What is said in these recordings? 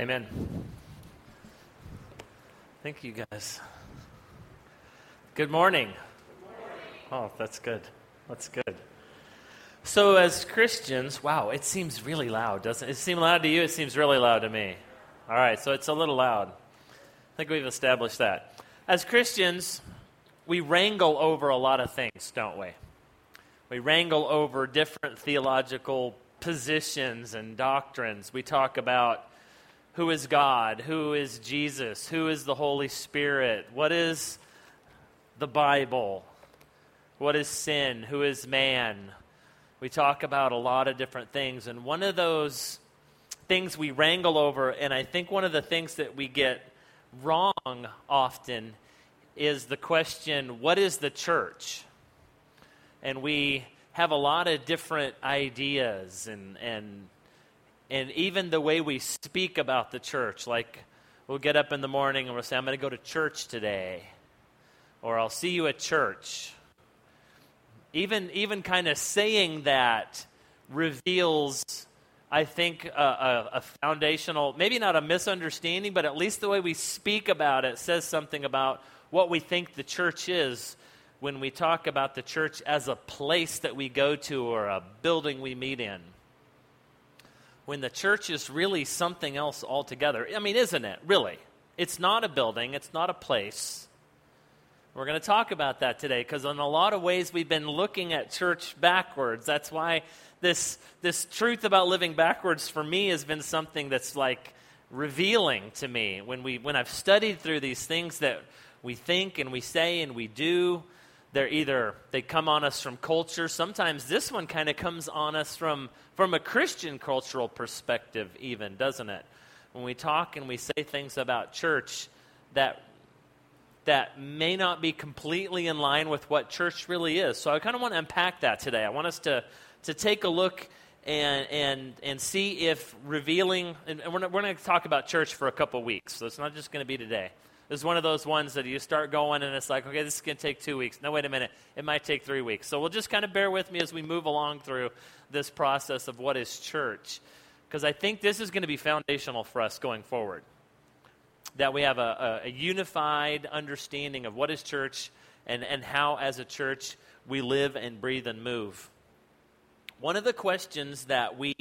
Amen. Thank you, guys. Good morning. Oh, that's good. That's good. So, as Christians, wow, it seems really loud, doesn't it? It seem loud to you? It seems really loud to me. All right, so it's a little loud. I think we've established that. As Christians, we wrangle over a lot of things, don't we? We wrangle over different theological positions and doctrines. We talk about who is God, who is Jesus, who is the Holy Spirit, what is the Bible, what is sin, who is man. We talk about a lot of different things, and one of those things we wrangle over, and I think one of the things that we get wrong often is the question what is the church? And we have a lot of different ideas and, and, and even the way we speak about the church. Like, we'll get up in the morning and we'll say, I'm going to go to church today, or I'll see you at church. Even, even kind of saying that reveals, I think, a, a, a foundational, maybe not a misunderstanding, but at least the way we speak about it says something about what we think the church is when we talk about the church as a place that we go to or a building we meet in. When the church is really something else altogether. I mean, isn't it? Really. It's not a building, it's not a place. We're going to talk about that today because, in a lot of ways, we've been looking at church backwards. That's why this, this truth about living backwards for me has been something that's like revealing to me when, we, when I've studied through these things that we think and we say and we do. They're either they come on us from culture. Sometimes this one kind of comes on us from from a Christian cultural perspective, even doesn't it? When we talk and we say things about church that that may not be completely in line with what church really is. So I kind of want to unpack that today. I want us to to take a look and and and see if revealing and we're, we're going to talk about church for a couple weeks. So it's not just going to be today. Is one of those ones that you start going and it's like, okay, this is going to take two weeks. No, wait a minute. It might take three weeks. So we'll just kind of bear with me as we move along through this process of what is church. Because I think this is going to be foundational for us going forward. That we have a, a, a unified understanding of what is church and, and how, as a church, we live and breathe and move. One of the questions that we,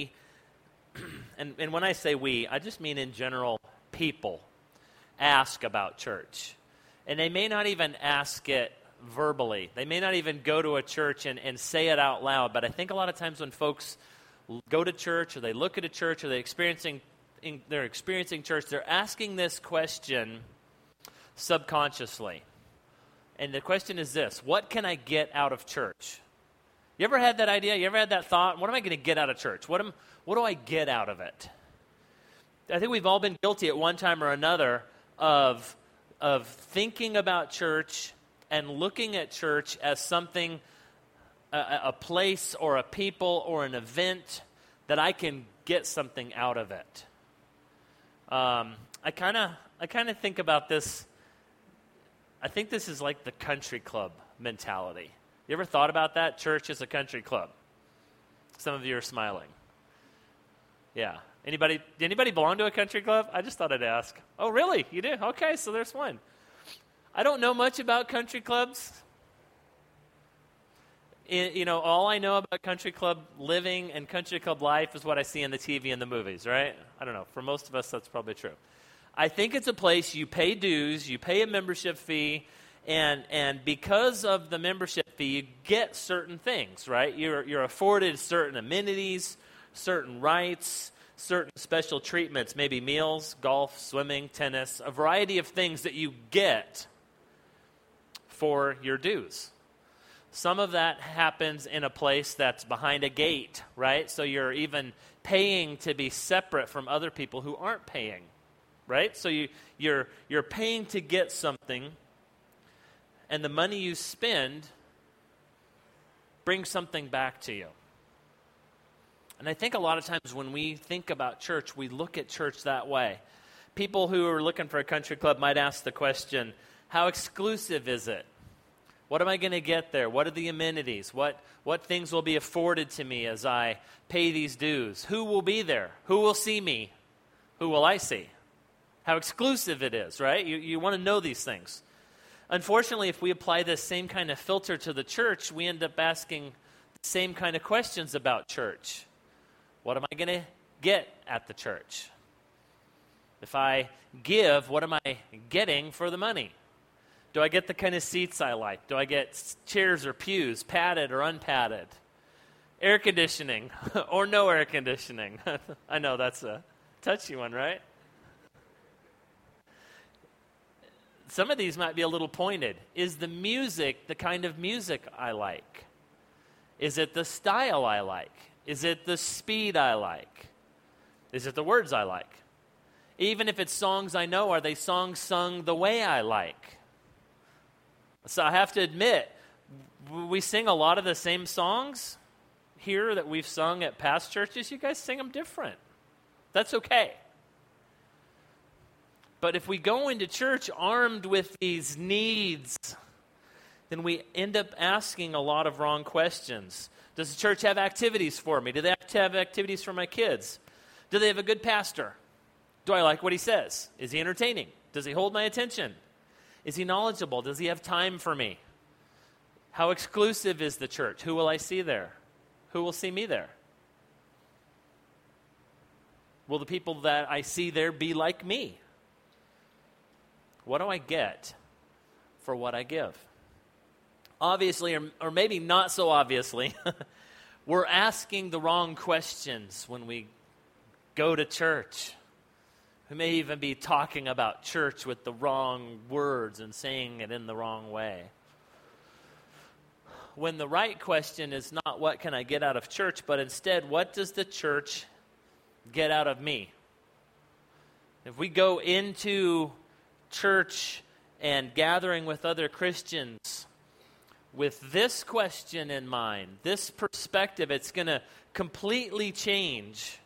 and, and when I say we, I just mean in general people ask about church. And they may not even ask it verbally. They may not even go to a church and, and say it out loud. But I think a lot of times when folks go to church or they look at a church or they're experiencing, they're experiencing church, they're asking this question subconsciously. And the question is this What can I get out of church? You ever had that idea? You ever had that thought? What am I going to get out of church? What, am, what do I get out of it? I think we've all been guilty at one time or another of, of thinking about church and looking at church as something, a, a place or a people or an event that I can get something out of it. Um, I kind of I kind of think about this. I think this is like the country club mentality. You ever thought about that? Church is a country club. Some of you are smiling. Yeah, Anybody, anybody belong to a country club? I just thought I'd ask. Oh, really? You do? Okay, so there's one. I don't know much about country clubs. you know, all I know about country club living and country club life is what I see in the TV and the movies, right? I don't know. For most of us, that's probably true. I think it's a place you pay dues, you pay a membership fee, and, and because of the membership fee, you get certain things, right? You're, you're afforded certain amenities, certain rights, certain special treatments, maybe meals, golf, swimming, tennis, a variety of things that you get for your dues. Some of that happens in a place that's behind a gate, right? So you're even paying to be separate from other people who aren't paying, right? So you, you're, you're paying to get something, and the money you spend brings something back to you. And I think a lot of times when we think about church, we look at church that way. People who are looking for a country club might ask the question how exclusive is it? What am I going to get there? What are the amenities? What, what things will be afforded to me as I pay these dues? Who will be there? Who will see me? Who will I see? How exclusive it is, right? You, you want to know these things. Unfortunately, if we apply this same kind of filter to the church, we end up asking the same kind of questions about church. What am I going to get at the church? If I give, what am I getting for the money? Do I get the kind of seats I like? Do I get chairs or pews, padded or unpadded? Air conditioning or no air conditioning? I know that's a touchy one, right? Some of these might be a little pointed. Is the music the kind of music I like? Is it the style I like? Is it the speed I like? Is it the words I like? Even if it's songs I know, are they songs sung the way I like? So I have to admit, we sing a lot of the same songs here that we've sung at past churches. You guys sing them different. That's okay. But if we go into church armed with these needs, then we end up asking a lot of wrong questions. Does the church have activities for me? Do they have to have activities for my kids? Do they have a good pastor? Do I like what he says? Is he entertaining? Does he hold my attention? Is he knowledgeable? Does he have time for me? How exclusive is the church? Who will I see there? Who will see me there? Will the people that I see there be like me? What do I get for what I give? Obviously, or, or maybe not so obviously, we're asking the wrong questions when we go to church. We may even be talking about church with the wrong words and saying it in the wrong way. When the right question is not what can I get out of church, but instead, what does the church get out of me? If we go into church and gathering with other Christians with this question in mind, this perspective, it's going to completely change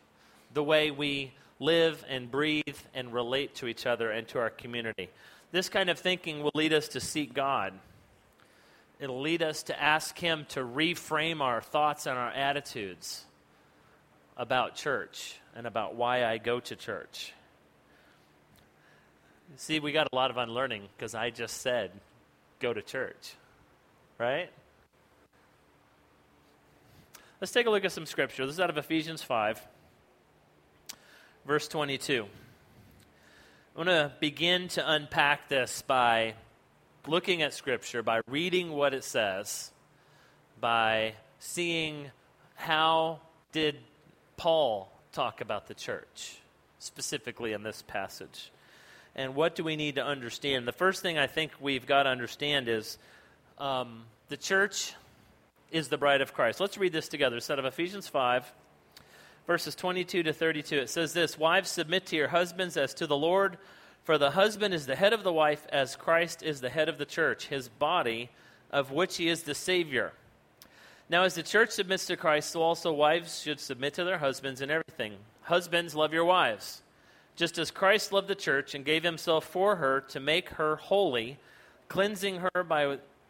the way we live and breathe and relate to each other and to our community. This kind of thinking will lead us to seek God. It'll lead us to ask Him to reframe our thoughts and our attitudes about church and about why I go to church. See, we got a lot of unlearning because I just said, go to church. Right? Let's take a look at some scripture. This is out of Ephesians 5 verse 22. I want to begin to unpack this by looking at Scripture, by reading what it says, by seeing how did Paul talk about the church, specifically in this passage. And what do we need to understand? The first thing I think we've got to understand is um, the church is the bride of Christ. Let's read this together. It's out of Ephesians 5, verses 22 to 32. It says this Wives, submit to your husbands as to the Lord, for the husband is the head of the wife, as Christ is the head of the church, his body, of which he is the Savior. Now, as the church submits to Christ, so also wives should submit to their husbands in everything. Husbands, love your wives, just as Christ loved the church and gave himself for her to make her holy, cleansing her by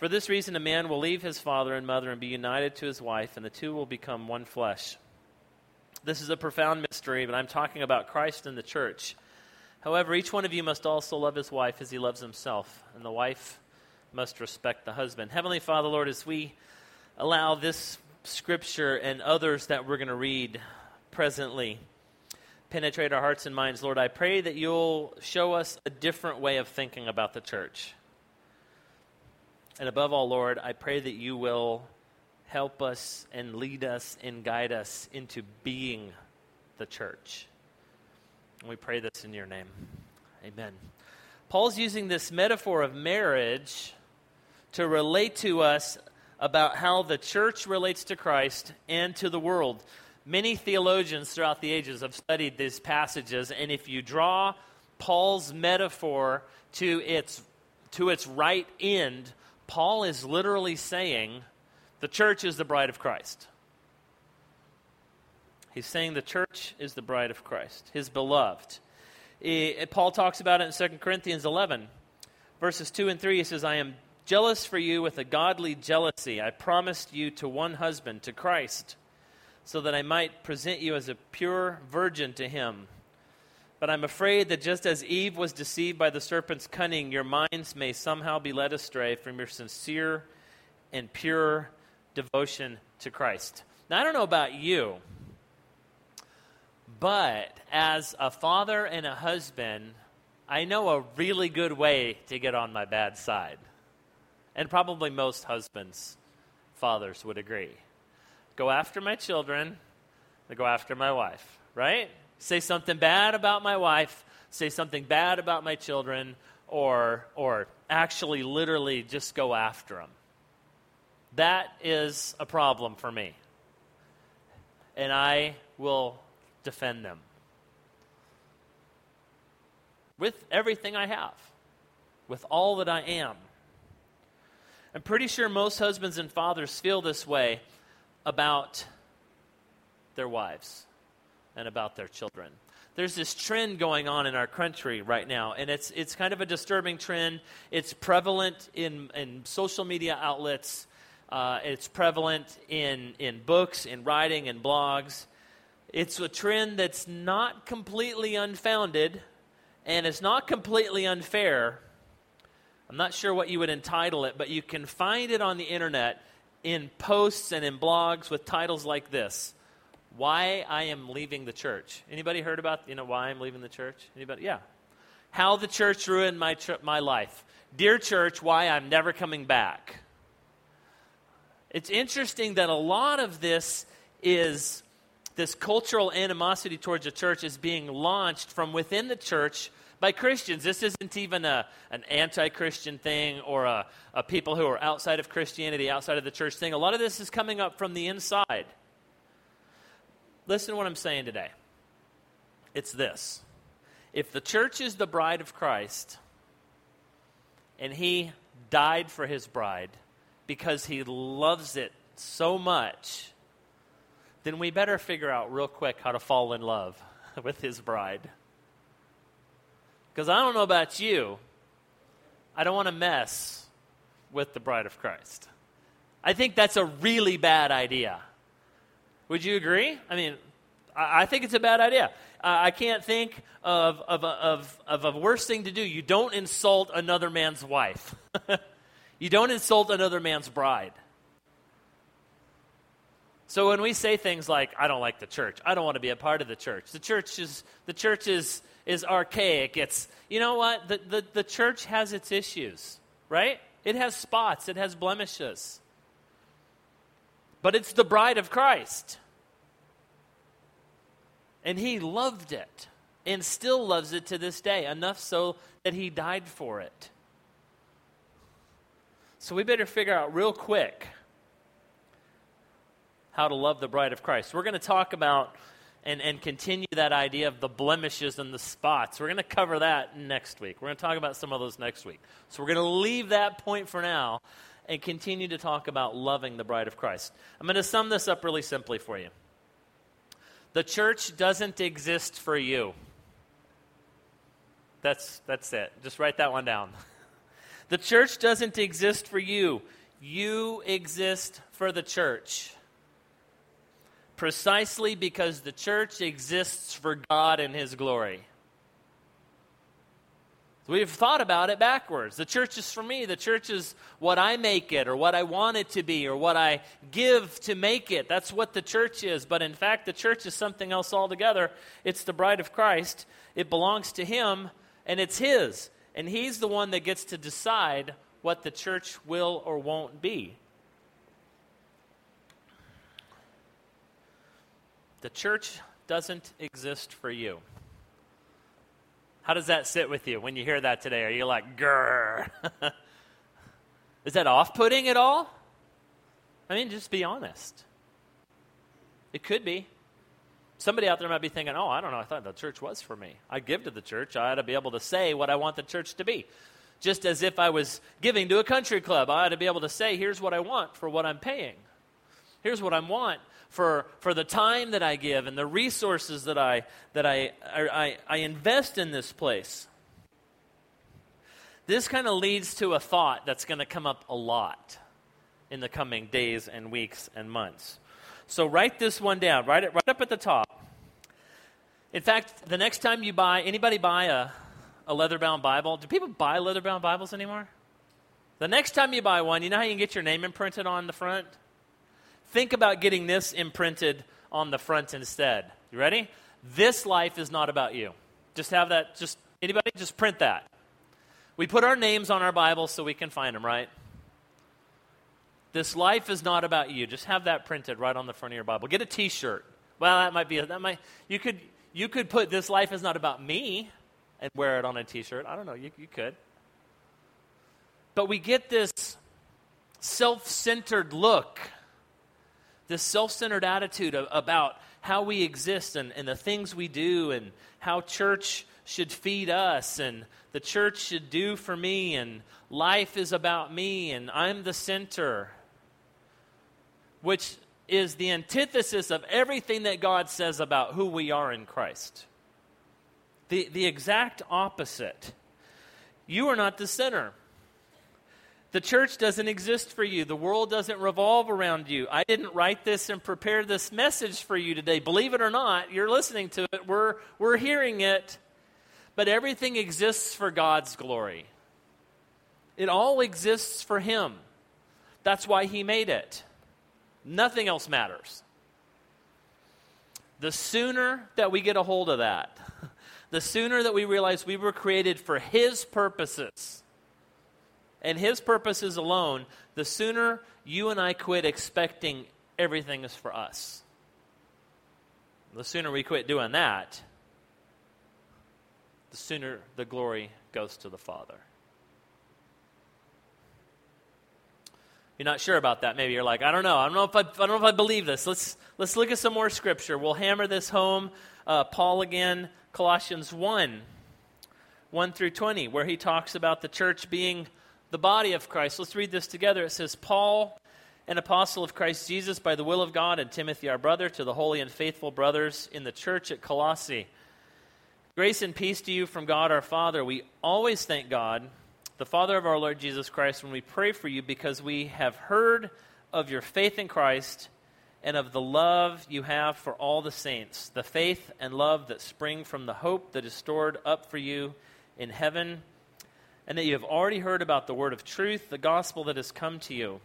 For this reason, a man will leave his father and mother and be united to his wife, and the two will become one flesh. This is a profound mystery, but I'm talking about Christ and the church. However, each one of you must also love his wife as he loves himself, and the wife must respect the husband. Heavenly Father, Lord, as we allow this scripture and others that we're going to read presently penetrate our hearts and minds, Lord, I pray that you'll show us a different way of thinking about the church. And above all, Lord, I pray that you will help us and lead us and guide us into being the church. And we pray this in your name. Amen. Paul's using this metaphor of marriage to relate to us about how the church relates to Christ and to the world. Many theologians throughout the ages have studied these passages, and if you draw Paul's metaphor to its to its right end, Paul is literally saying the church is the bride of Christ. He's saying the church is the bride of Christ, his beloved. He, Paul talks about it in 2 Corinthians 11, verses 2 and 3. He says, I am jealous for you with a godly jealousy. I promised you to one husband, to Christ, so that I might present you as a pure virgin to him. But I'm afraid that just as Eve was deceived by the serpent's cunning, your minds may somehow be led astray from your sincere and pure devotion to Christ. Now, I don't know about you, but as a father and a husband, I know a really good way to get on my bad side. And probably most husbands, fathers would agree. Go after my children, go after my wife, right? Say something bad about my wife, say something bad about my children, or, or actually literally just go after them. That is a problem for me. And I will defend them with everything I have, with all that I am. I'm pretty sure most husbands and fathers feel this way about their wives and about their children. There's this trend going on in our country right now, and it's, it's kind of a disturbing trend. It's prevalent in, in social media outlets, uh, it's prevalent in, in books, in writing, in blogs. It's a trend that's not completely unfounded and it's not completely unfair. I'm not sure what you would entitle it, but you can find it on the internet in posts and in blogs with titles like this why i am leaving the church anybody heard about you know why i'm leaving the church anybody yeah how the church ruined my, tr- my life dear church why i'm never coming back it's interesting that a lot of this is this cultural animosity towards the church is being launched from within the church by Christians. This isn't even a, an anti Christian thing or a, a people who are outside of Christianity, outside of the church thing. A lot of this is coming up from the inside. Listen to what I'm saying today. It's this if the church is the bride of Christ and he died for his bride because he loves it so much then we better figure out real quick how to fall in love with his bride. Because I don't know about you, I don't want to mess with the bride of Christ. I think that's a really bad idea. Would you agree? I mean, I, think it's a bad idea. Uh, I can't think of, of, of, of a worse thing to do. You don't insult another man's wife, you don't insult another man's bride. So when we say things like, I don't like the church, I don't want to be a part of the church, the church is, the church is, is archaic. It's, you know what? The, the, the church has its issues, right? It has spots, it has blemishes. But it's the bride of Christ. And he loved it and still loves it to this day, enough so that he died for it. So we better figure out real quick how to love the bride of Christ. We're going to talk about and, and continue that idea of the blemishes and the spots. We're going to cover that next week. We're going to talk about some of those next week. So we're going to leave that point for now and continue to talk about loving the bride of Christ. I'm going to sum this up really simply for you. The church doesn't exist for you. That's, that's it. Just write that one down. The church doesn't exist for you. You exist for the church precisely because the church exists for God and His glory. We've thought about it backwards. The church is for me. The church is what I make it, or what I want it to be, or what I give to make it. That's what the church is. But in fact, the church is something else altogether. It's the bride of Christ, it belongs to Him, and it's His. And He's the one that gets to decide what the church will or won't be. The church doesn't exist for you. How does that sit with you when you hear that today? Are you like, grrr? Is that off putting at all? I mean, just be honest. It could be. Somebody out there might be thinking, oh, I don't know, I thought the church was for me. I give to the church. I ought to be able to say what I want the church to be. just as if I was giving to a country club. I ought to be able to say, here's what I want for what I'm paying. Here's what I want for, for the time that I give and the resources that I, that I, I, I invest in this place. This kind of leads to a thought that's going to come up a lot in the coming days and weeks and months. So write this one down, write it right up at the top. In fact, the next time you buy, anybody buy a, a leather bound Bible? Do people buy leather bound Bibles anymore? The next time you buy one, you know how you can get your name imprinted on the front? Think about getting this imprinted on the front instead. You ready? This life is not about you. Just have that, just anybody, just print that. We put our names on our Bibles so we can find them, right? This life is not about you. Just have that printed right on the front of your Bible. Get a T-shirt. Well, that might be that might you could you could put this life is not about me and wear it on a T-shirt. I don't know. You you could. But we get this self-centered look, this self-centered attitude of, about how we exist and, and the things we do and how church should feed us and the church should do for me and life is about me and I'm the center which is the antithesis of everything that God says about who we are in Christ. The, the exact opposite. You are not the center. The church doesn't exist for you. The world doesn't revolve around you. I didn't write this and prepare this message for you today. Believe it or not, you're listening to it. We're, we're hearing it. But everything exists for God's glory. It all exists for Him. That's why He made it. Nothing else matters. The sooner that we get a hold of that, the sooner that we realize we were created for His purposes and His purposes alone, the sooner you and I quit expecting everything is for us. The sooner we quit doing that, the sooner the glory goes to the Father. you're not sure about that, maybe you're like, I don't know. I don't know if I, I don't know if I believe this. Let's let's look at some more scripture. We'll hammer this home. Uh, Paul again, Colossians one, one through twenty, where he talks about the church being the body of Christ. Let's read this together. It says, Paul, an apostle of Christ Jesus, by the will of God, and Timothy, our brother, to the holy and faithful brothers in the church at Colossae. Grace and peace to you from God our Father. We always thank God the Father of our Lord Jesus Christ, when we pray for you because we have heard of your faith in Christ and of the love you have for all the saints, the faith and love that spring from the hope that is stored up for you in heaven, and that you have already heard about the word of truth, the gospel that has come to you.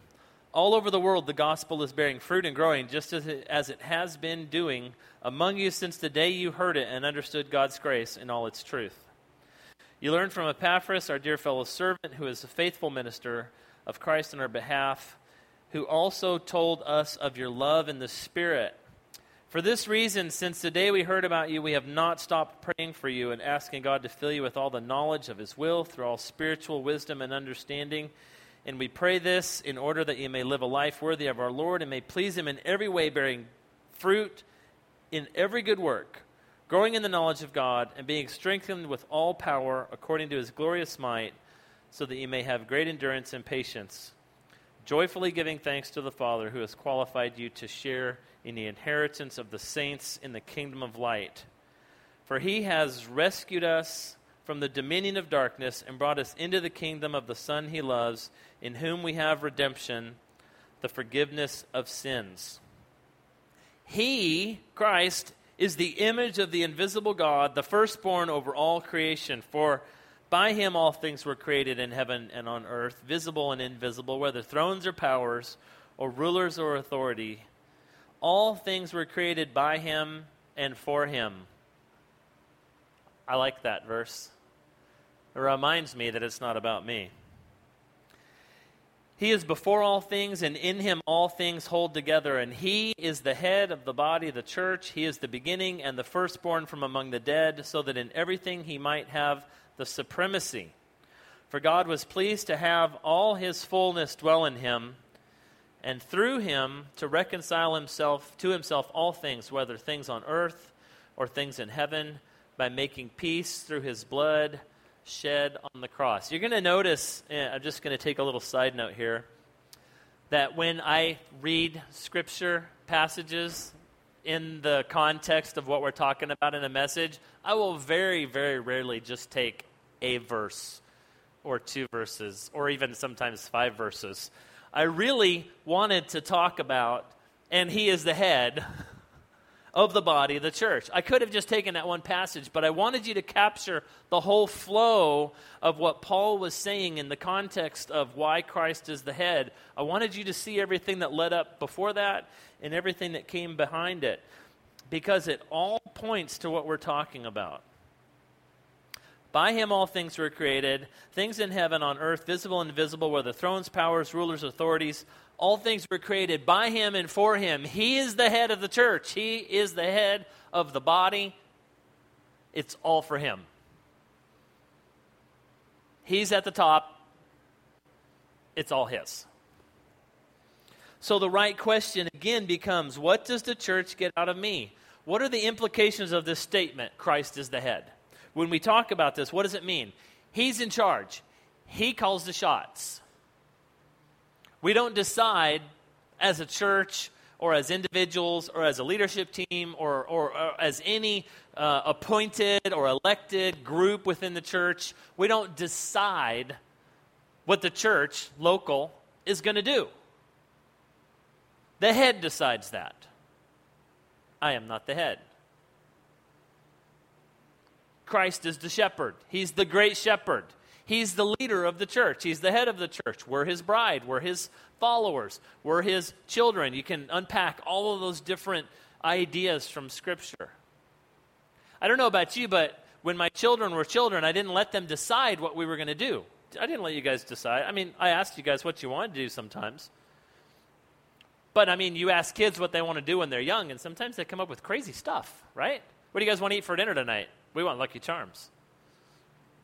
All over the world, the gospel is bearing fruit and growing, just as it, as it has been doing among you since the day you heard it and understood God's grace in all its truth. You learned from Epaphras, our dear fellow servant, who is a faithful minister of Christ on our behalf, who also told us of your love in the Spirit. For this reason, since the day we heard about you, we have not stopped praying for you and asking God to fill you with all the knowledge of His will through all spiritual wisdom and understanding. And we pray this in order that you may live a life worthy of our Lord and may please Him in every way, bearing fruit in every good work growing in the knowledge of God, and being strengthened with all power according to his glorious might, so that you may have great endurance and patience, joyfully giving thanks to the Father who has qualified you to share in the inheritance of the saints in the kingdom of light. For he has rescued us from the dominion of darkness and brought us into the kingdom of the Son he loves, in whom we have redemption, the forgiveness of sins. He, Christ, is the image of the invisible God, the firstborn over all creation. For by him all things were created in heaven and on earth, visible and invisible, whether thrones or powers, or rulers or authority. All things were created by him and for him. I like that verse. It reminds me that it's not about me. He is before all things, and in him all things hold together. And he is the head of the body, the church. He is the beginning and the firstborn from among the dead, so that in everything he might have the supremacy. For God was pleased to have all his fullness dwell in him, and through him to reconcile himself to himself all things, whether things on earth or things in heaven, by making peace through his blood shed on the cross. You're going to notice, eh, I'm just going to take a little side note here, that when I read scripture passages in the context of what we're talking about in a message, I will very, very rarely just take a verse or two verses, or even sometimes five verses. I really wanted to talk about, and he is the head of the body, the church. I could have just taken that one passage, but I wanted you to capture the whole flow of what Paul was saying in the context of why Christ is the head. I wanted you to see everything that led up before that and everything that came behind it, because it all points to what we're talking about. By him all things were created, things in heaven, on earth, visible and invisible, whether thrones, powers, rulers, authorities. All things were created by him and for him. He is the head of the church, he is the head of the body. It's all for him. He's at the top, it's all his. So the right question again becomes what does the church get out of me? What are the implications of this statement, Christ is the head? When we talk about this, what does it mean? He's in charge, He calls the shots. We don't decide as a church or as individuals or as a leadership team or, or, or as any uh, appointed or elected group within the church. We don't decide what the church, local, is going to do. The head decides that. I am not the head. Christ is the shepherd. He's the great shepherd. He's the leader of the church. He's the head of the church. We're his bride. We're his followers. We're his children. You can unpack all of those different ideas from Scripture. I don't know about you, but when my children were children, I didn't let them decide what we were going to do. I didn't let you guys decide. I mean, I asked you guys what you wanted to do sometimes. But I mean, you ask kids what they want to do when they're young, and sometimes they come up with crazy stuff, right? What do you guys want to eat for dinner tonight? We want Lucky Charms.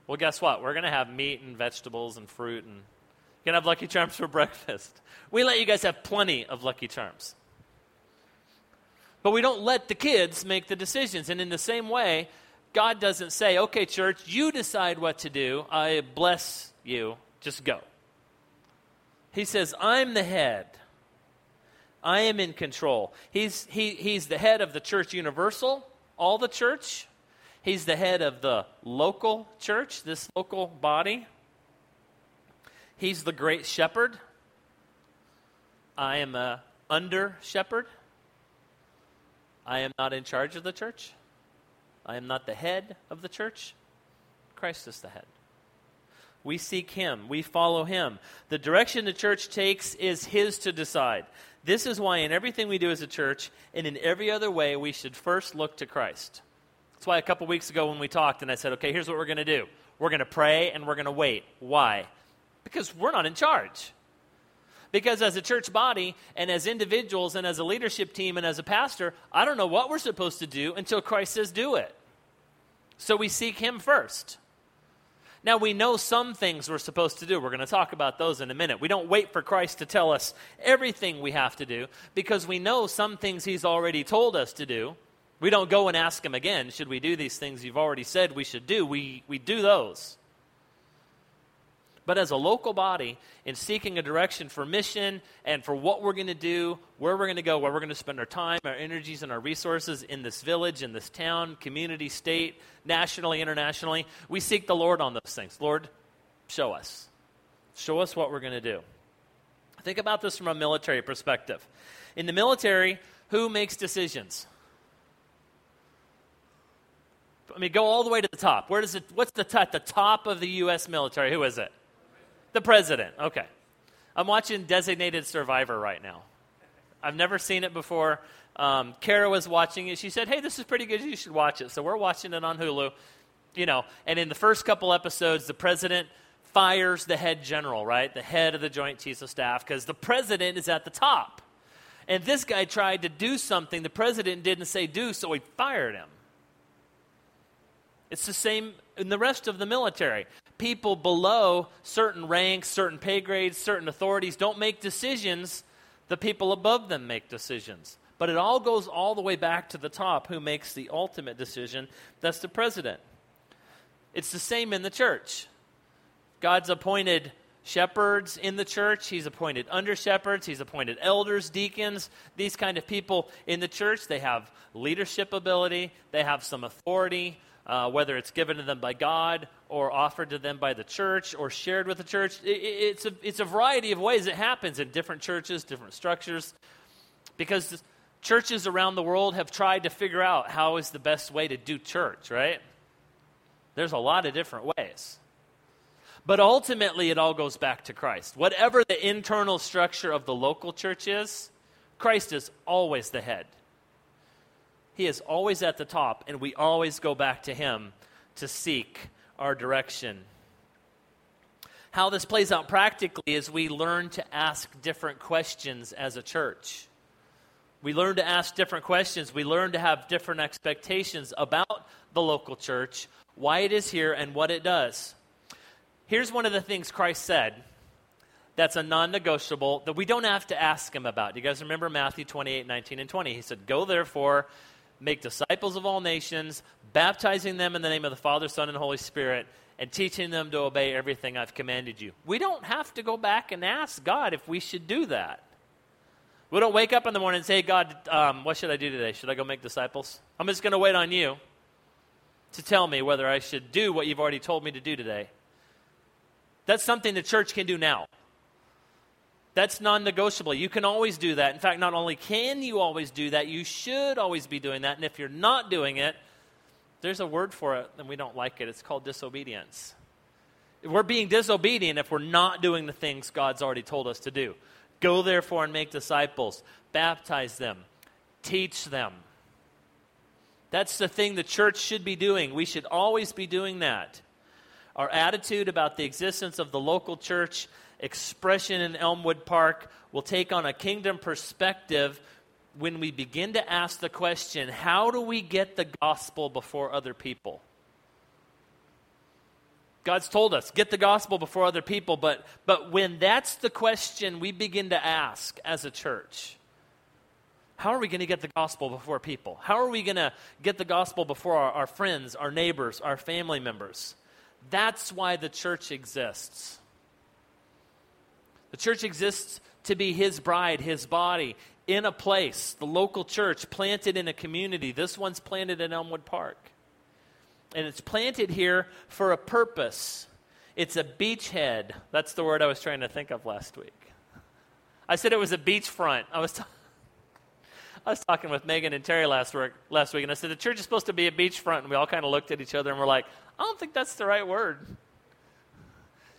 Well, guess what? We're going to have meat and vegetables and fruit, and going to have Lucky Charms for breakfast. We let you guys have plenty of Lucky Charms. But we don't let the kids make the decisions. And in the same way, God doesn't say, okay, church, you decide what to do. I bless you. Just go. He says, I'm the head. I am in control. He's, he, he's the head of the church universal, all the church. He's the head of the local church, this local body. He's the great shepherd. I am a under shepherd. I am not in charge of the church. I am not the head of the church. Christ is the head. We seek him. We follow him. The direction the church takes is his to decide. This is why, in everything we do as a church and in every other way, we should first look to Christ. That's why a couple weeks ago when we talked and I said, okay, here's what we're going to do we're going to pray and we're going to wait. Why? Because we're not in charge. Because as a church body and as individuals and as a leadership team and as a pastor, I don't know what we're supposed to do until Christ says do it. So we seek Him first. Now, we know some things we're supposed to do. We're going to talk about those in a minute. We don't wait for Christ to tell us everything we have to do because we know some things He's already told us to do. We don't go and ask him again, should we do these things you've already said we should do? We, we do those. But as a local body, in seeking a direction for mission and for what we're going to do, where we're going to go, where we're going to spend our time, our energies, and our resources in this village, in this town, community, state, nationally, internationally, we seek the Lord on those things. Lord, show us. Show us what we're going to do. Think about this from a military perspective. In the military, who makes decisions? I mean, go all the way to the top. Where does it? What's the at the top of the U.S. military? Who is it? The president. Okay. I'm watching Designated Survivor right now. I've never seen it before. Um, Kara was watching it. She said, "Hey, this is pretty good. You should watch it." So we're watching it on Hulu. You know, and in the first couple episodes, the president fires the head general, right? The head of the Joint Chiefs of Staff, because the president is at the top. And this guy tried to do something the president didn't say do, so he fired him. It's the same in the rest of the military. People below certain ranks, certain pay grades, certain authorities don't make decisions. The people above them make decisions. But it all goes all the way back to the top who makes the ultimate decision. That's the president. It's the same in the church. God's appointed shepherds in the church. He's appointed under shepherds. He's appointed elders, deacons, these kind of people in the church. They have leadership ability, they have some authority, uh, whether it's given to them by God or offered to them by the church or shared with the church. It, it's, a, it's a variety of ways it happens in different churches, different structures, because churches around the world have tried to figure out how is the best way to do church, right? There's a lot of different ways. But ultimately, it all goes back to Christ. Whatever the internal structure of the local church is, Christ is always the head. He is always at the top, and we always go back to Him to seek our direction. How this plays out practically is we learn to ask different questions as a church. We learn to ask different questions. We learn to have different expectations about the local church, why it is here, and what it does. Here's one of the things Christ said that's a non negotiable that we don't have to ask him about. You guys remember Matthew 28 19 and 20? He said, Go therefore, make disciples of all nations, baptizing them in the name of the Father, Son, and Holy Spirit, and teaching them to obey everything I've commanded you. We don't have to go back and ask God if we should do that. We don't wake up in the morning and say, God, um, what should I do today? Should I go make disciples? I'm just going to wait on you to tell me whether I should do what you've already told me to do today. That's something the church can do now. That's non negotiable. You can always do that. In fact, not only can you always do that, you should always be doing that. And if you're not doing it, there's a word for it and we don't like it. It's called disobedience. We're being disobedient if we're not doing the things God's already told us to do. Go therefore and make disciples, baptize them, teach them. That's the thing the church should be doing. We should always be doing that our attitude about the existence of the local church expression in Elmwood Park will take on a kingdom perspective when we begin to ask the question how do we get the gospel before other people? God's told us, get the gospel before other people, but, but when that's the question we begin to ask as a church, how are we going to get the gospel before people? How are we going to get the gospel before our, our friends, our neighbors, our family members? That's why the church exists. The church exists to be his bride, his body, in a place, the local church, planted in a community. This one's planted in Elmwood Park. And it's planted here for a purpose. It's a beachhead. That's the word I was trying to think of last week. I said it was a beachfront. I was, t- I was talking with Megan and Terry last, work, last week, and I said the church is supposed to be a beachfront. And we all kind of looked at each other and we're like, I don't think that's the right word.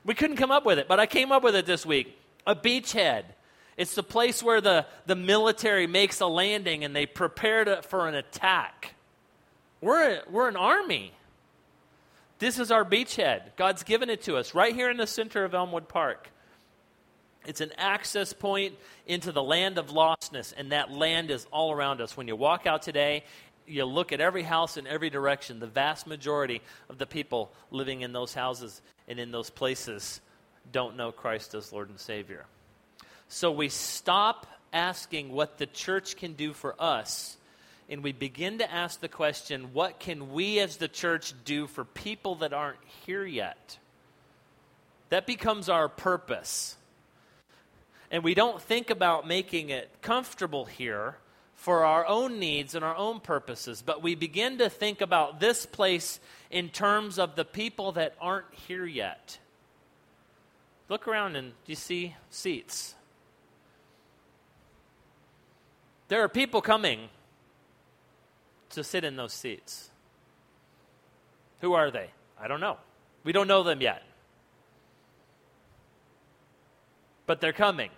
We couldn't come up with it, but I came up with it this week. A beachhead. It's the place where the, the military makes a landing and they prepare to, for an attack. We're, a, we're an army. This is our beachhead. God's given it to us right here in the center of Elmwood Park. It's an access point into the land of lostness, and that land is all around us. When you walk out today you look at every house in every direction, the vast majority of the people living in those houses and in those places don't know Christ as Lord and Savior. So we stop asking what the church can do for us and we begin to ask the question what can we as the church do for people that aren't here yet? That becomes our purpose. And we don't think about making it comfortable here for our own needs and our own purposes, but we begin to think about this place in terms of the people that aren't here yet. Look around and do you see seats? There are people coming to sit in those seats. Who are they? I don't know. We don't know them yet. But they're coming.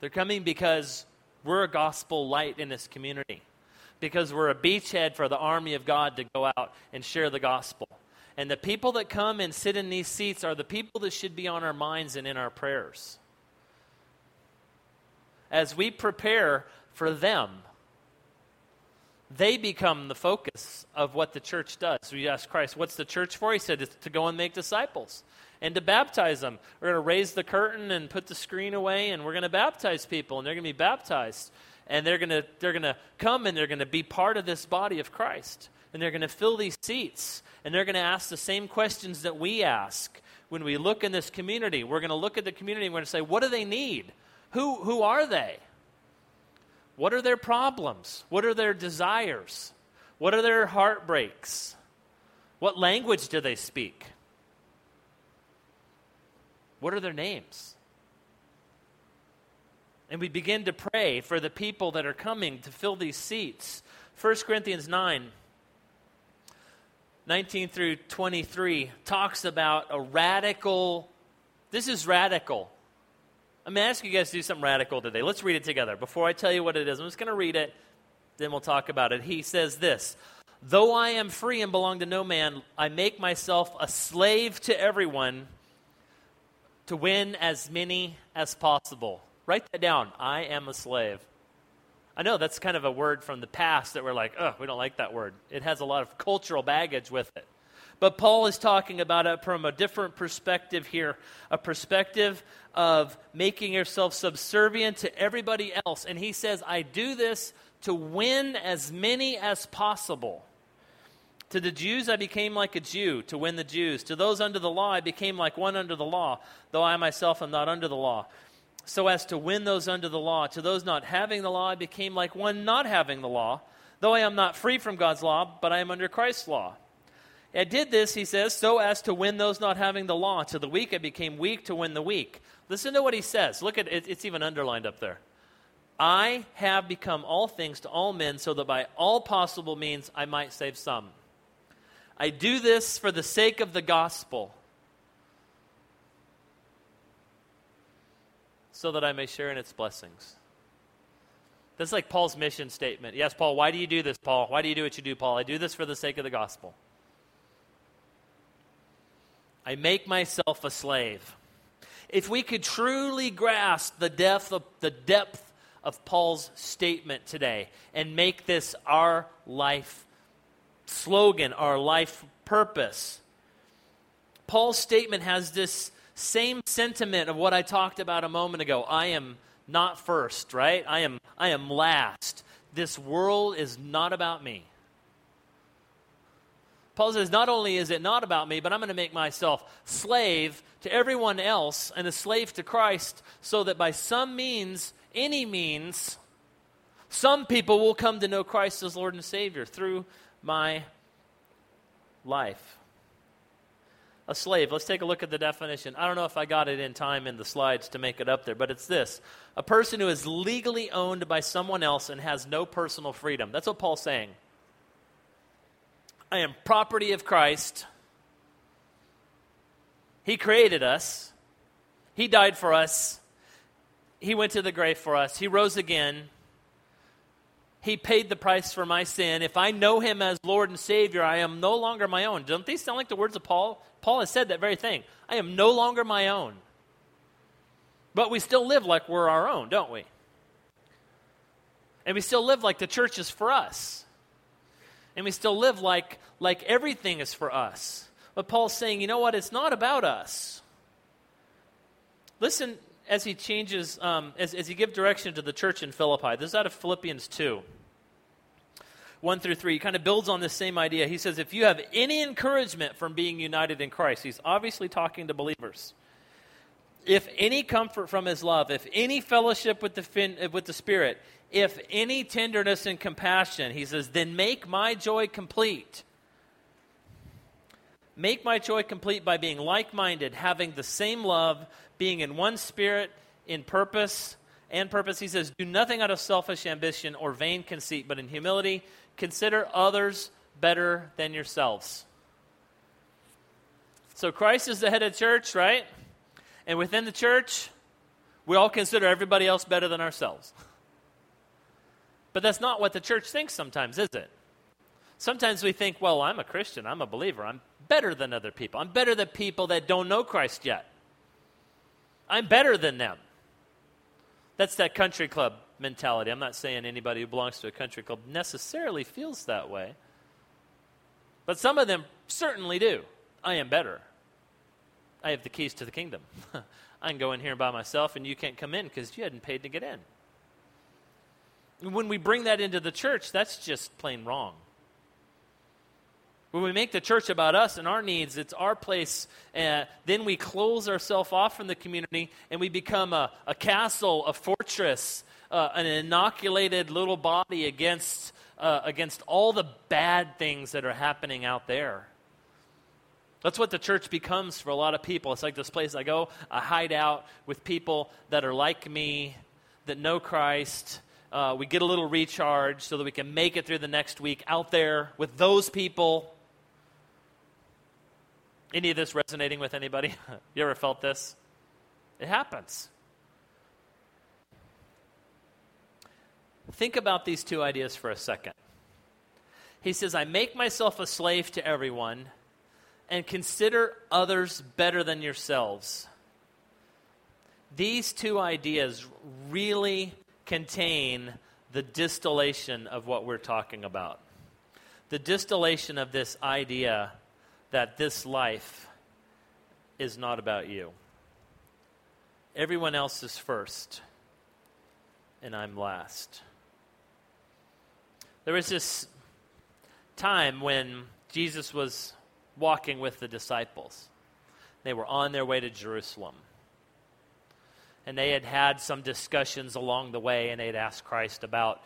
They're coming because we're a gospel light in this community, because we're a beachhead for the army of God to go out and share the gospel. And the people that come and sit in these seats are the people that should be on our minds and in our prayers. As we prepare for them, they become the focus of what the church does. We ask Christ, what's the church for? He said, it's to go and make disciples and to baptize them. We're going to raise the curtain and put the screen away, and we're going to baptize people, and they're going to be baptized. And they're going to, they're going to come and they're going to be part of this body of Christ. And they're going to fill these seats, and they're going to ask the same questions that we ask when we look in this community. We're going to look at the community and we're going to say, what do they need? Who, who are they? What are their problems? What are their desires? What are their heartbreaks? What language do they speak? What are their names? And we begin to pray for the people that are coming to fill these seats. 1 Corinthians 9 19 through 23 talks about a radical, this is radical. I'm going to ask you guys to do something radical today. Let's read it together. Before I tell you what it is, I'm just going to read it, then we'll talk about it. He says this Though I am free and belong to no man, I make myself a slave to everyone to win as many as possible. Write that down. I am a slave. I know that's kind of a word from the past that we're like, oh, we don't like that word. It has a lot of cultural baggage with it. But Paul is talking about it from a different perspective here a perspective of making yourself subservient to everybody else. And he says, I do this to win as many as possible. To the Jews, I became like a Jew to win the Jews. To those under the law, I became like one under the law, though I myself am not under the law so as to win those under the law. To those not having the law, I became like one not having the law, though I am not free from God's law, but I am under Christ's law. I did this, he says, so as to win those not having the law. To the weak, I became weak to win the weak. Listen to what he says. Look at it, it's even underlined up there. I have become all things to all men, so that by all possible means I might save some. I do this for the sake of the gospel so that I may share in its blessings. That's like Paul's mission statement. Yes, Paul, why do you do this, Paul? Why do you do what you do, Paul? I do this for the sake of the gospel. I make myself a slave. If we could truly grasp the depth of, the depth of Paul's statement today and make this our life slogan, our life purpose, Paul's statement has this same sentiment of what I talked about a moment ago. I am not first, right? I am, I am last. This world is not about me. Paul says, not only is it not about me, but I'm going to make myself slave to everyone else and a slave to Christ so that by some means, any means, some people will come to know Christ as Lord and Savior through my life a slave. Let's take a look at the definition. I don't know if I got it in time in the slides to make it up there, but it's this a person who is legally owned by someone else and has no personal freedom. That's what Paul's saying. I am property of Christ. He created us, He died for us, He went to the grave for us, He rose again. He paid the price for my sin. If I know him as Lord and Savior, I am no longer my own. Don't these sound like the words of Paul? Paul has said that very thing. I am no longer my own. But we still live like we're our own, don't we? And we still live like the church is for us. And we still live like, like everything is for us. But Paul's saying, you know what? It's not about us. Listen as he changes, um, as, as he gives direction to the church in Philippi. This is out of Philippians 2. 1 through 3, he kind of builds on this same idea. He says, If you have any encouragement from being united in Christ, he's obviously talking to believers. If any comfort from his love, if any fellowship with the, fin- with the Spirit, if any tenderness and compassion, he says, then make my joy complete. Make my joy complete by being like minded, having the same love, being in one spirit, in purpose and purpose. He says, Do nothing out of selfish ambition or vain conceit, but in humility consider others better than yourselves. So Christ is the head of the church, right? And within the church, we all consider everybody else better than ourselves. But that's not what the church thinks sometimes, is it? Sometimes we think, well, I'm a Christian, I'm a believer, I'm better than other people. I'm better than people that don't know Christ yet. I'm better than them. That's that country club mentality. I'm not saying anybody who belongs to a country club necessarily feels that way, but some of them certainly do. I am better. I have the keys to the kingdom. I can go in here by myself and you can't come in because you hadn't paid to get in. When we bring that into the church, that's just plain wrong. When we make the church about us and our needs, it's our place. Uh, then we close ourselves off from the community and we become a, a castle, a fortress, uh, an inoculated little body against, uh, against all the bad things that are happening out there. That's what the church becomes for a lot of people. It's like this place I go, I hide out with people that are like me, that know Christ. Uh, we get a little recharge so that we can make it through the next week out there with those people. Any of this resonating with anybody? you ever felt this? It happens. Think about these two ideas for a second. He says, I make myself a slave to everyone and consider others better than yourselves. These two ideas really contain the distillation of what we're talking about. The distillation of this idea that this life is not about you. Everyone else is first, and I'm last. There was this time when Jesus was walking with the disciples. They were on their way to Jerusalem. And they had had some discussions along the way, and they had asked Christ about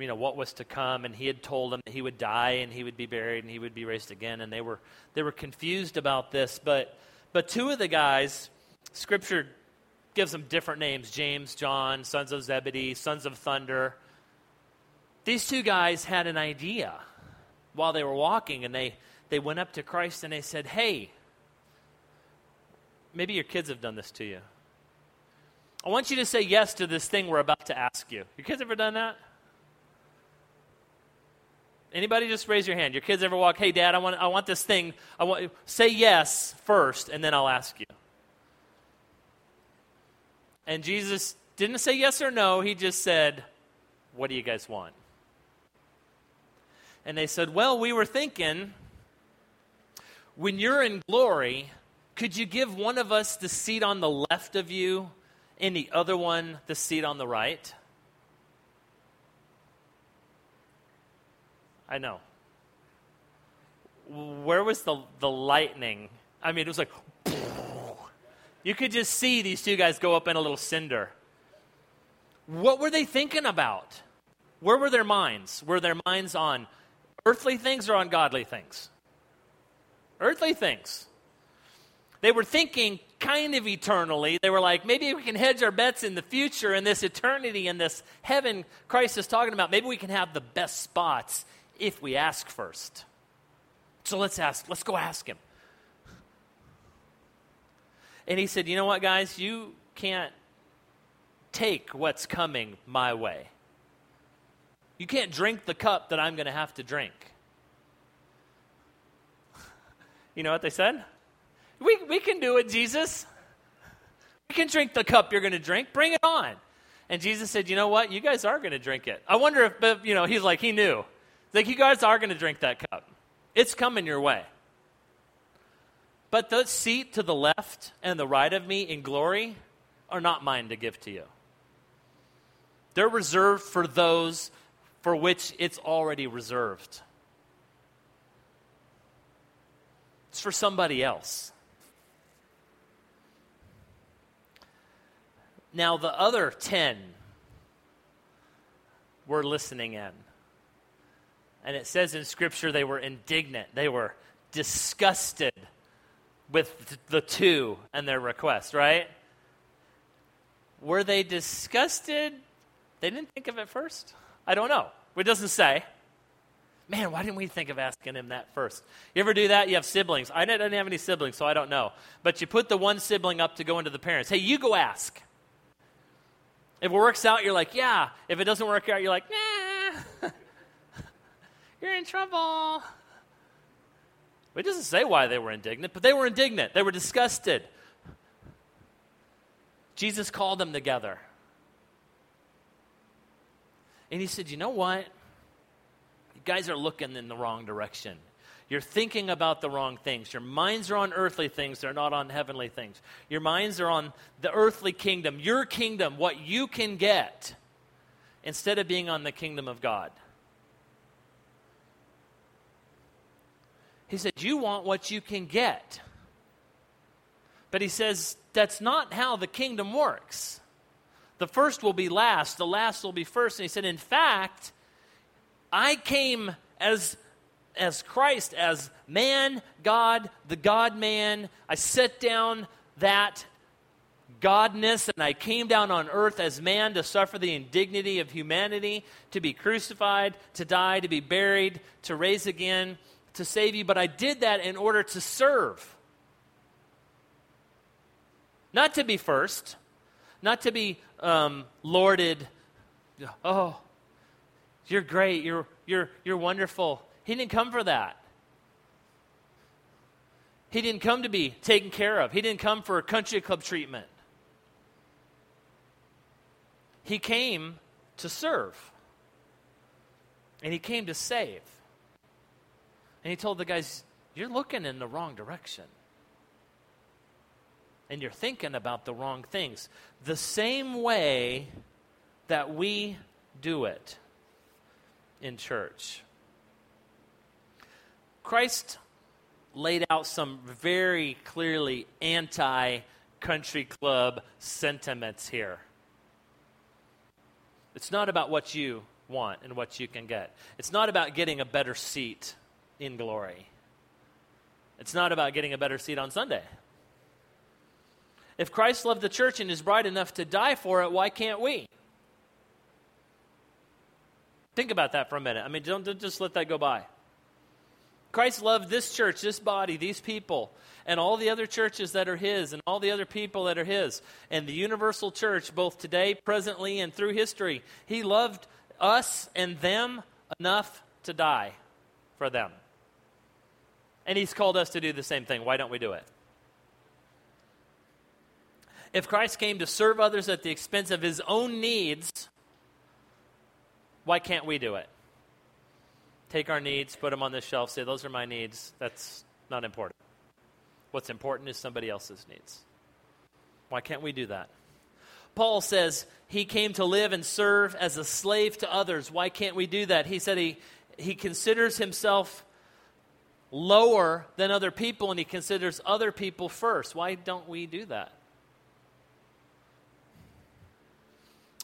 you know what was to come and he had told them he would die and he would be buried and he would be raised again and they were they were confused about this but but two of the guys scripture gives them different names James John sons of Zebedee sons of thunder these two guys had an idea while they were walking and they they went up to Christ and they said hey maybe your kids have done this to you I want you to say yes to this thing we're about to ask you. Your kids ever done that? Anybody just raise your hand. Your kids ever walk, hey, Dad, I want, I want this thing. I want, say yes first, and then I'll ask you. And Jesus didn't say yes or no. He just said, what do you guys want? And they said, well, we were thinking, when you're in glory, could you give one of us the seat on the left of you and the other one the seat on the right? I know. Where was the, the lightning? I mean, it was like, you could just see these two guys go up in a little cinder. What were they thinking about? Where were their minds? Were their minds on earthly things or on godly things? Earthly things. They were thinking kind of eternally. They were like, maybe we can hedge our bets in the future in this eternity in this heaven Christ is talking about. Maybe we can have the best spots if we ask first. So let's ask, let's go ask him. And he said, You know what, guys? You can't take what's coming my way. You can't drink the cup that I'm going to have to drink. You know what they said? We, we can do it, Jesus. We can drink the cup you're going to drink. Bring it on. And Jesus said, You know what? You guys are going to drink it. I wonder if, you know, he's like, he knew. Like, you guys are going to drink that cup. It's coming your way. But the seat to the left and the right of me in glory are not mine to give to you. They're reserved for those for which it's already reserved. It's for somebody else. Now, the other 10 were listening in. And it says in Scripture they were indignant, they were disgusted with the two and their request, right? Were they disgusted? They didn't think of it first? I don't know. It doesn't say. Man, why didn't we think of asking him that first? You ever do that? You have siblings. I didn't have any siblings, so I don't know. But you put the one sibling up to go into the parents. Hey, you go ask. If it works out, you're like, yeah. If it doesn't work out, you're like, nah. You're in trouble. It doesn't say why they were indignant, but they were indignant. They were disgusted. Jesus called them together. And he said, You know what? You guys are looking in the wrong direction. You're thinking about the wrong things. Your minds are on earthly things, they're not on heavenly things. Your minds are on the earthly kingdom, your kingdom, what you can get, instead of being on the kingdom of God. He said, You want what you can get. But he says, That's not how the kingdom works. The first will be last, the last will be first. And he said, In fact, I came as as Christ, as man, God, the God man. I set down that Godness, and I came down on earth as man to suffer the indignity of humanity, to be crucified, to die, to be buried, to raise again, to save you. But I did that in order to serve. Not to be first, not to be um, lorded. Oh, you're great, you're, you're, you're wonderful. He didn't come for that. He didn't come to be taken care of. He didn't come for country club treatment. He came to serve. And he came to save. And he told the guys, You're looking in the wrong direction. And you're thinking about the wrong things. The same way that we do it in church. Christ laid out some very clearly anti country club sentiments here. It's not about what you want and what you can get. It's not about getting a better seat in glory. It's not about getting a better seat on Sunday. If Christ loved the church and is bright enough to die for it, why can't we? Think about that for a minute. I mean, don't, don't just let that go by. Christ loved this church, this body, these people, and all the other churches that are His, and all the other people that are His, and the universal church, both today, presently, and through history. He loved us and them enough to die for them. And He's called us to do the same thing. Why don't we do it? If Christ came to serve others at the expense of His own needs, why can't we do it? take our needs, put them on the shelf, say, Those are my needs. That's not important. What's important is somebody else's needs. Why can't we do that? Paul says he came to live and serve as a slave to others. Why can't we do that? He said he, he considers himself lower than other people and he considers other people first. Why don't we do that?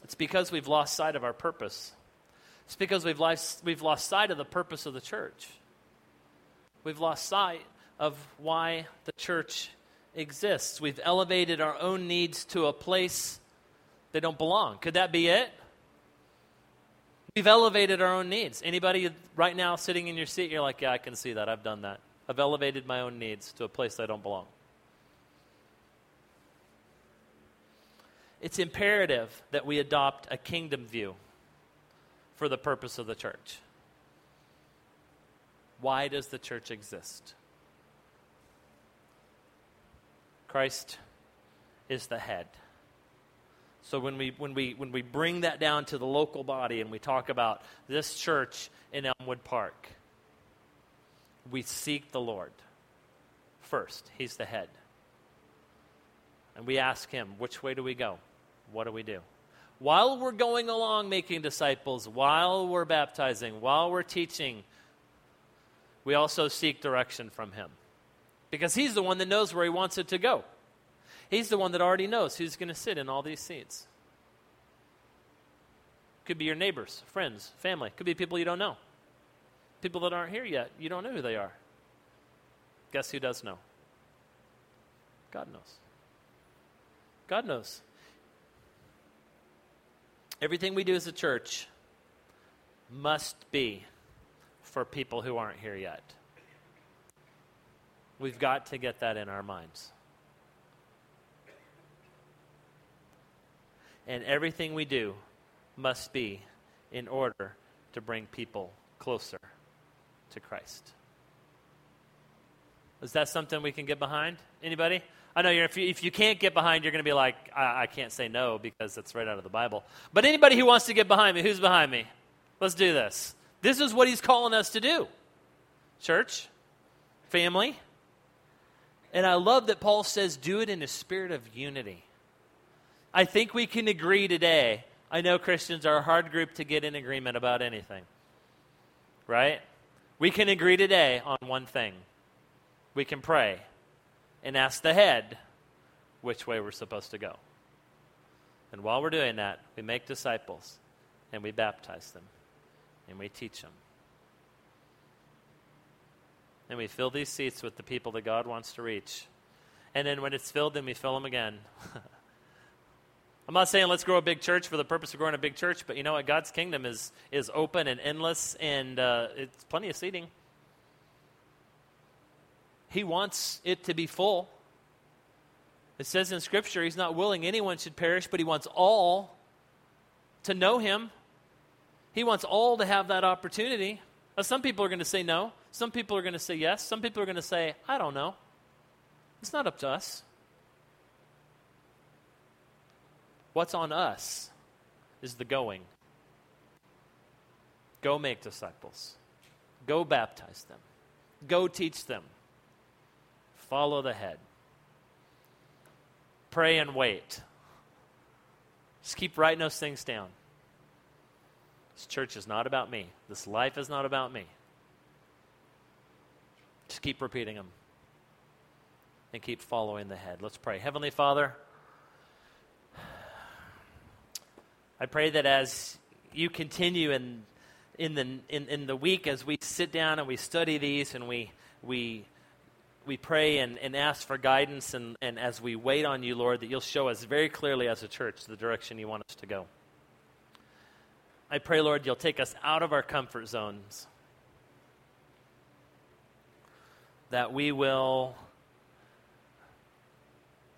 It's because we've lost sight of our purpose. It's because we've lost, we've lost sight of the purpose of the church. We've lost sight of why the church exists. We've elevated our own needs to a place they don't belong. Could that be it? We've elevated our own needs. Anybody right now sitting in your seat, you're like, yeah, I can see that. I've done that. I've elevated my own needs to a place they don't belong. It's imperative that we adopt a kingdom view for the purpose of the church. Why does the church exist? Christ is the head. So when we, when, we, when we bring that down to the local body and we talk about this church in Elmwood Park, we seek the Lord first. He's the head. And we ask Him, which way do we go? What do we do? while we're going along making disciples, while we're baptizing, while we're teaching, we also seek direction from Him. Because He's the one that knows where He wants it to go. He's the one that already knows who's going to sit in all these seats. Could be your neighbors, friends, family. Could be people you don't know. People that aren't here yet. You don't know who they are. Guess who does know? God knows. God knows. Everything we do as a church must be for people who aren't here yet. We've got to get that in our minds. And everything we do must be in order to bring people closer to Christ. Is that something we can get behind? Anybody? I know if you, if you can't get behind, you're going to be like, I, I can't say no because it's right out of the Bible. But anybody who wants to get behind me, who's behind me? Let's do this. This is what he's calling us to do. Church, family. And I love that Paul says, do it in a spirit of unity. I think we can agree today. I know Christians are a hard group to get in agreement about anything, right? We can agree today on one thing we can pray and ask the head which way we're supposed to go. And while we're doing that, we make disciples and we baptize them and we teach them. And we fill these seats with the people that God wants to reach. And then when it's filled, then we fill them again. I'm not saying let's grow a big church for the purpose of growing a big church, but you know what? God's kingdom is, is open and endless, and uh, it's plenty of seating. He wants it to be full. It says in Scripture, He's not willing anyone should perish, but He wants all to know Him. He wants all to have that opportunity. Now, some people are going to say no. Some people are going to say yes. Some people are going to say, I don't know. It's not up to us. What's on us is the going. Go make disciples. Go baptize them. Go teach them. Follow the head. Pray and wait. Just keep writing those things down. This church is not about me. This life is not about me. Just keep repeating them and keep following the head. Let's pray. Heavenly Father, I pray that as you continue in, in, the, in, in the week, as we sit down and we study these and we, we, we pray and, and ask for guidance, and, and as we wait on you, Lord, that you'll show us very clearly as a church the direction you want us to go. I pray, Lord, you'll take us out of our comfort zones, that we will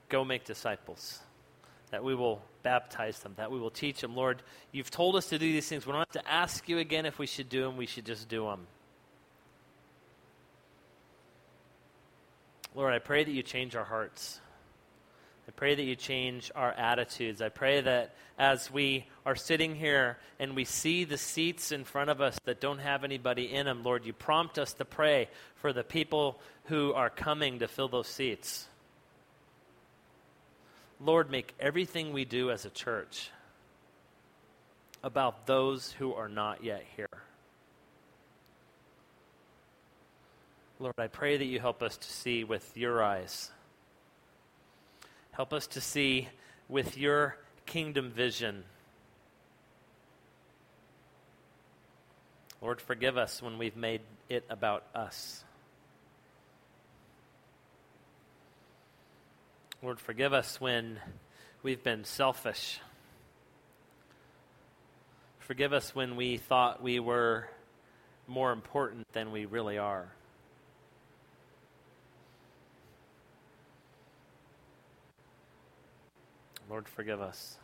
go make disciples, that we will baptize them, that we will teach them. Lord, you've told us to do these things. We don't have to ask you again if we should do them, we should just do them. Lord, I pray that you change our hearts. I pray that you change our attitudes. I pray that as we are sitting here and we see the seats in front of us that don't have anybody in them, Lord, you prompt us to pray for the people who are coming to fill those seats. Lord, make everything we do as a church about those who are not yet here. Lord, I pray that you help us to see with your eyes. Help us to see with your kingdom vision. Lord, forgive us when we've made it about us. Lord, forgive us when we've been selfish. Forgive us when we thought we were more important than we really are. Lord, forgive us.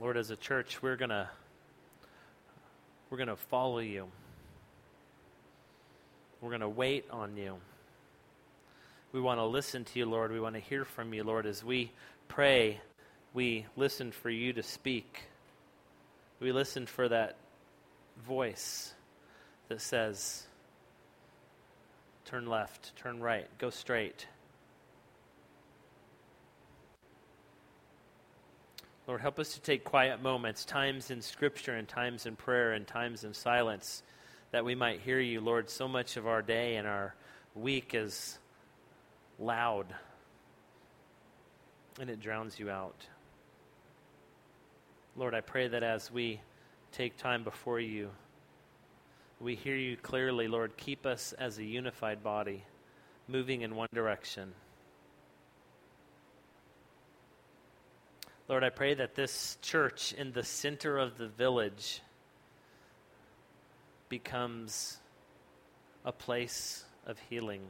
Lord, as a church, we're going to we're to follow you. We're going to wait on you. We want to listen to you, Lord. We want to hear from you, Lord. As we pray, we listen for you to speak. We listen for that voice that says, turn left, turn right, go straight. Lord, help us to take quiet moments, times in Scripture and times in prayer and times in silence, that we might hear you, Lord. So much of our day and our week is loud, and it drowns you out. Lord, I pray that as we take time before you, we hear you clearly, Lord. Keep us as a unified body, moving in one direction. Lord, I pray that this church in the center of the village becomes a place of healing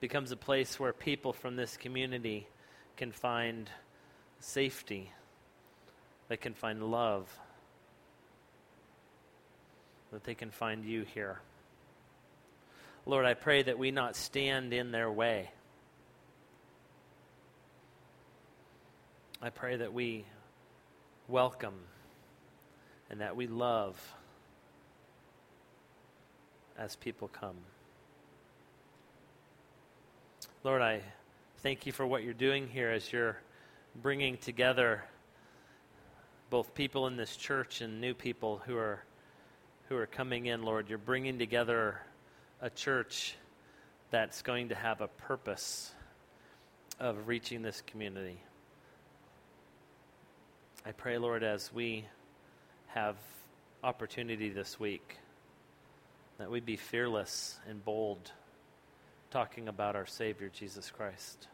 becomes a place where people from this community can find safety, they can find love, that they can find you here. Lord, I pray that we not stand in their way. I pray that we welcome and that we love as people come. Lord, I thank you for what you're doing here as you're bringing together both people in this church and new people who are who are coming in, Lord. You're bringing together a church that's going to have a purpose of reaching this community. I pray, Lord, as we have opportunity this week, that we be fearless and bold talking about our Savior, Jesus Christ.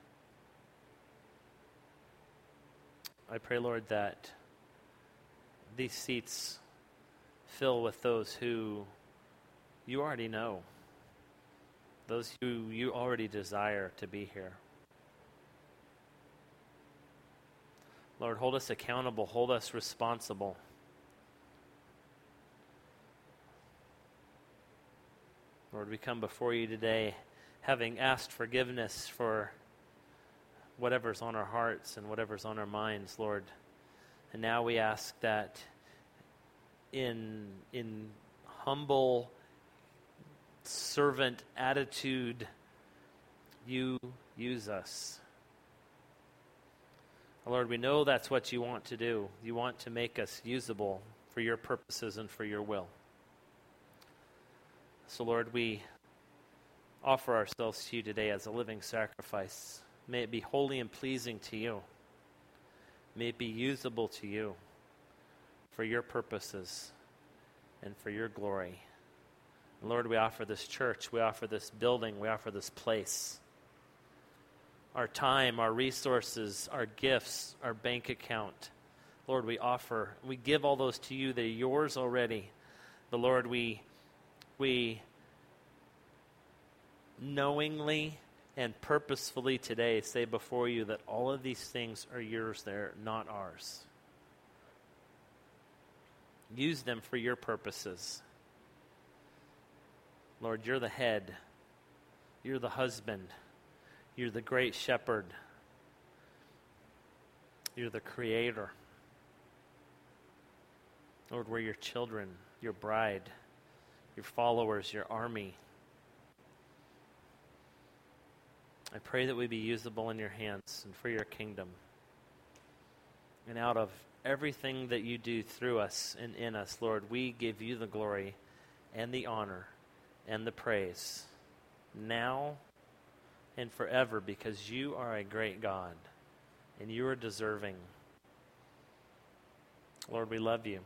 I pray, Lord, that these seats fill with those who you already know, those who you already desire to be here. Lord, hold us accountable, hold us responsible. Lord, we come before you today having asked forgiveness for whatever's on our hearts and whatever's on our minds, Lord. And now we ask that in, in humble servant attitude, you use us. Lord, we know that's what you want to do. You want to make us usable for your purposes and for your will. So, Lord, we offer ourselves to you today as a living sacrifice. May it be holy and pleasing to you. May it be usable to you for your purposes and for your glory. Lord, we offer this church, we offer this building, we offer this place. Our time, our resources, our gifts, our bank account. Lord, we offer, we give all those to you. They're yours already. The Lord, we, we knowingly and purposefully today say before you that all of these things are yours, they're not ours. Use them for your purposes. Lord, you're the head, you're the husband, you're the great shepherd, you're the creator. Lord, we're your children, your bride, your followers, your army. I pray that we be usable in your hands and for your kingdom. And out of everything that you do through us and in us, Lord, we give you the glory and the honor and the praise now and forever because you are a great God and you are deserving. Lord, we love you.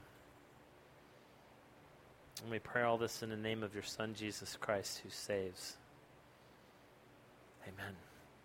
And we pray all this in the name of your Son, Jesus Christ, who saves. Amen.